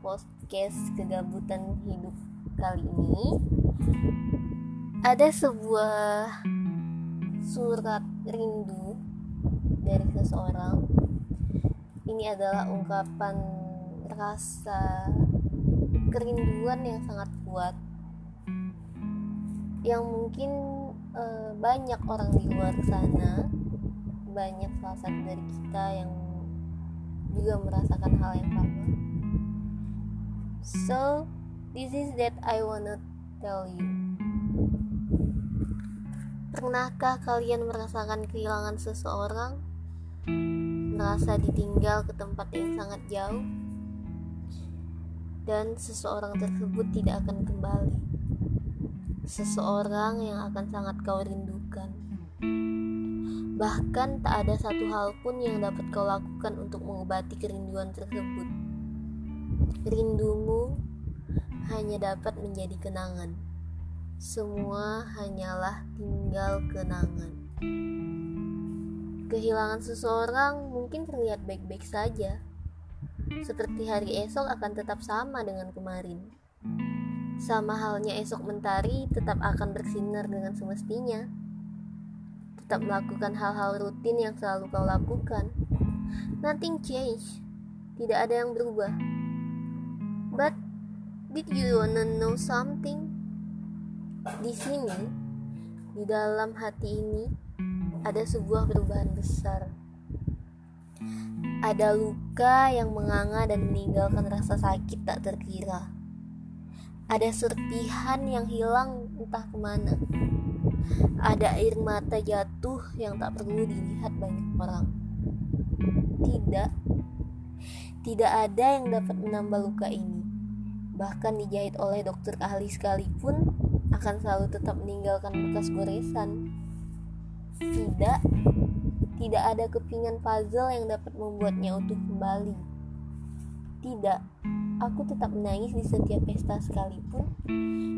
podcast kegabutan hidup kali ini ada sebuah surat rindu dari seseorang. Ini adalah ungkapan rasa kerinduan yang sangat kuat yang mungkin uh, banyak orang di luar sana banyak salah satu dari kita yang juga merasakan hal yang sama so this is that I wanna tell you. Pernahkah kalian merasakan kehilangan seseorang? Merasa ditinggal ke tempat yang sangat jauh? Dan seseorang tersebut tidak akan kembali. Seseorang yang akan sangat kau rindukan. Bahkan tak ada satu hal pun yang dapat kau lakukan untuk mengobati kerinduan tersebut. Rindumu hanya dapat menjadi kenangan. Semua hanyalah tinggal kenangan. Kehilangan seseorang mungkin terlihat baik-baik saja, seperti hari esok akan tetap sama dengan kemarin. Sama halnya esok mentari tetap akan bersinar dengan semestinya tetap melakukan hal-hal rutin yang selalu kau lakukan. Nothing change. Tidak ada yang berubah. Did you wanna know something? Di sini, di dalam hati ini, ada sebuah perubahan besar. Ada luka yang menganga dan meninggalkan rasa sakit tak terkira. Ada serpihan yang hilang entah ke mana ada air mata jatuh yang tak perlu dilihat banyak orang. Tidak, tidak ada yang dapat menambah luka ini. Bahkan dijahit oleh dokter ahli sekalipun akan selalu tetap meninggalkan bekas goresan. Tidak, tidak ada kepingan puzzle yang dapat membuatnya utuh kembali. Tidak, aku tetap menangis di setiap pesta sekalipun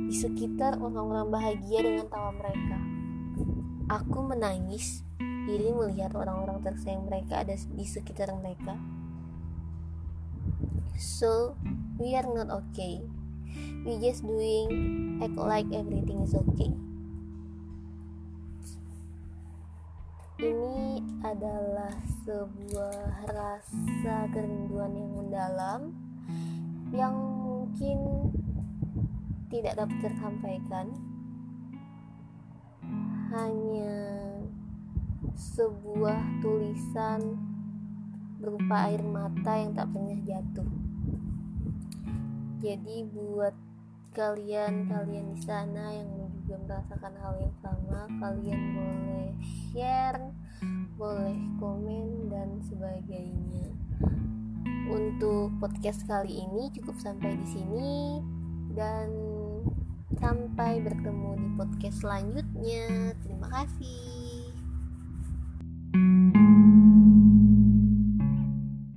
di sekitar orang-orang bahagia dengan tawa mereka. Aku menangis diri melihat orang-orang tersayang mereka ada di sekitar mereka. So, we are not okay. We just doing act like everything is okay. Ini adalah sebuah rasa kerinduan yang mendalam yang mungkin tidak dapat tersampaikan hanya sebuah tulisan berupa air mata yang tak pernah jatuh. Jadi buat kalian-kalian di sana yang juga merasakan hal yang sama kalian boleh share boleh komen dan sebagainya. Untuk podcast kali ini cukup sampai di sini dan sampai bertemu di podcast selanjutnya. Terima kasih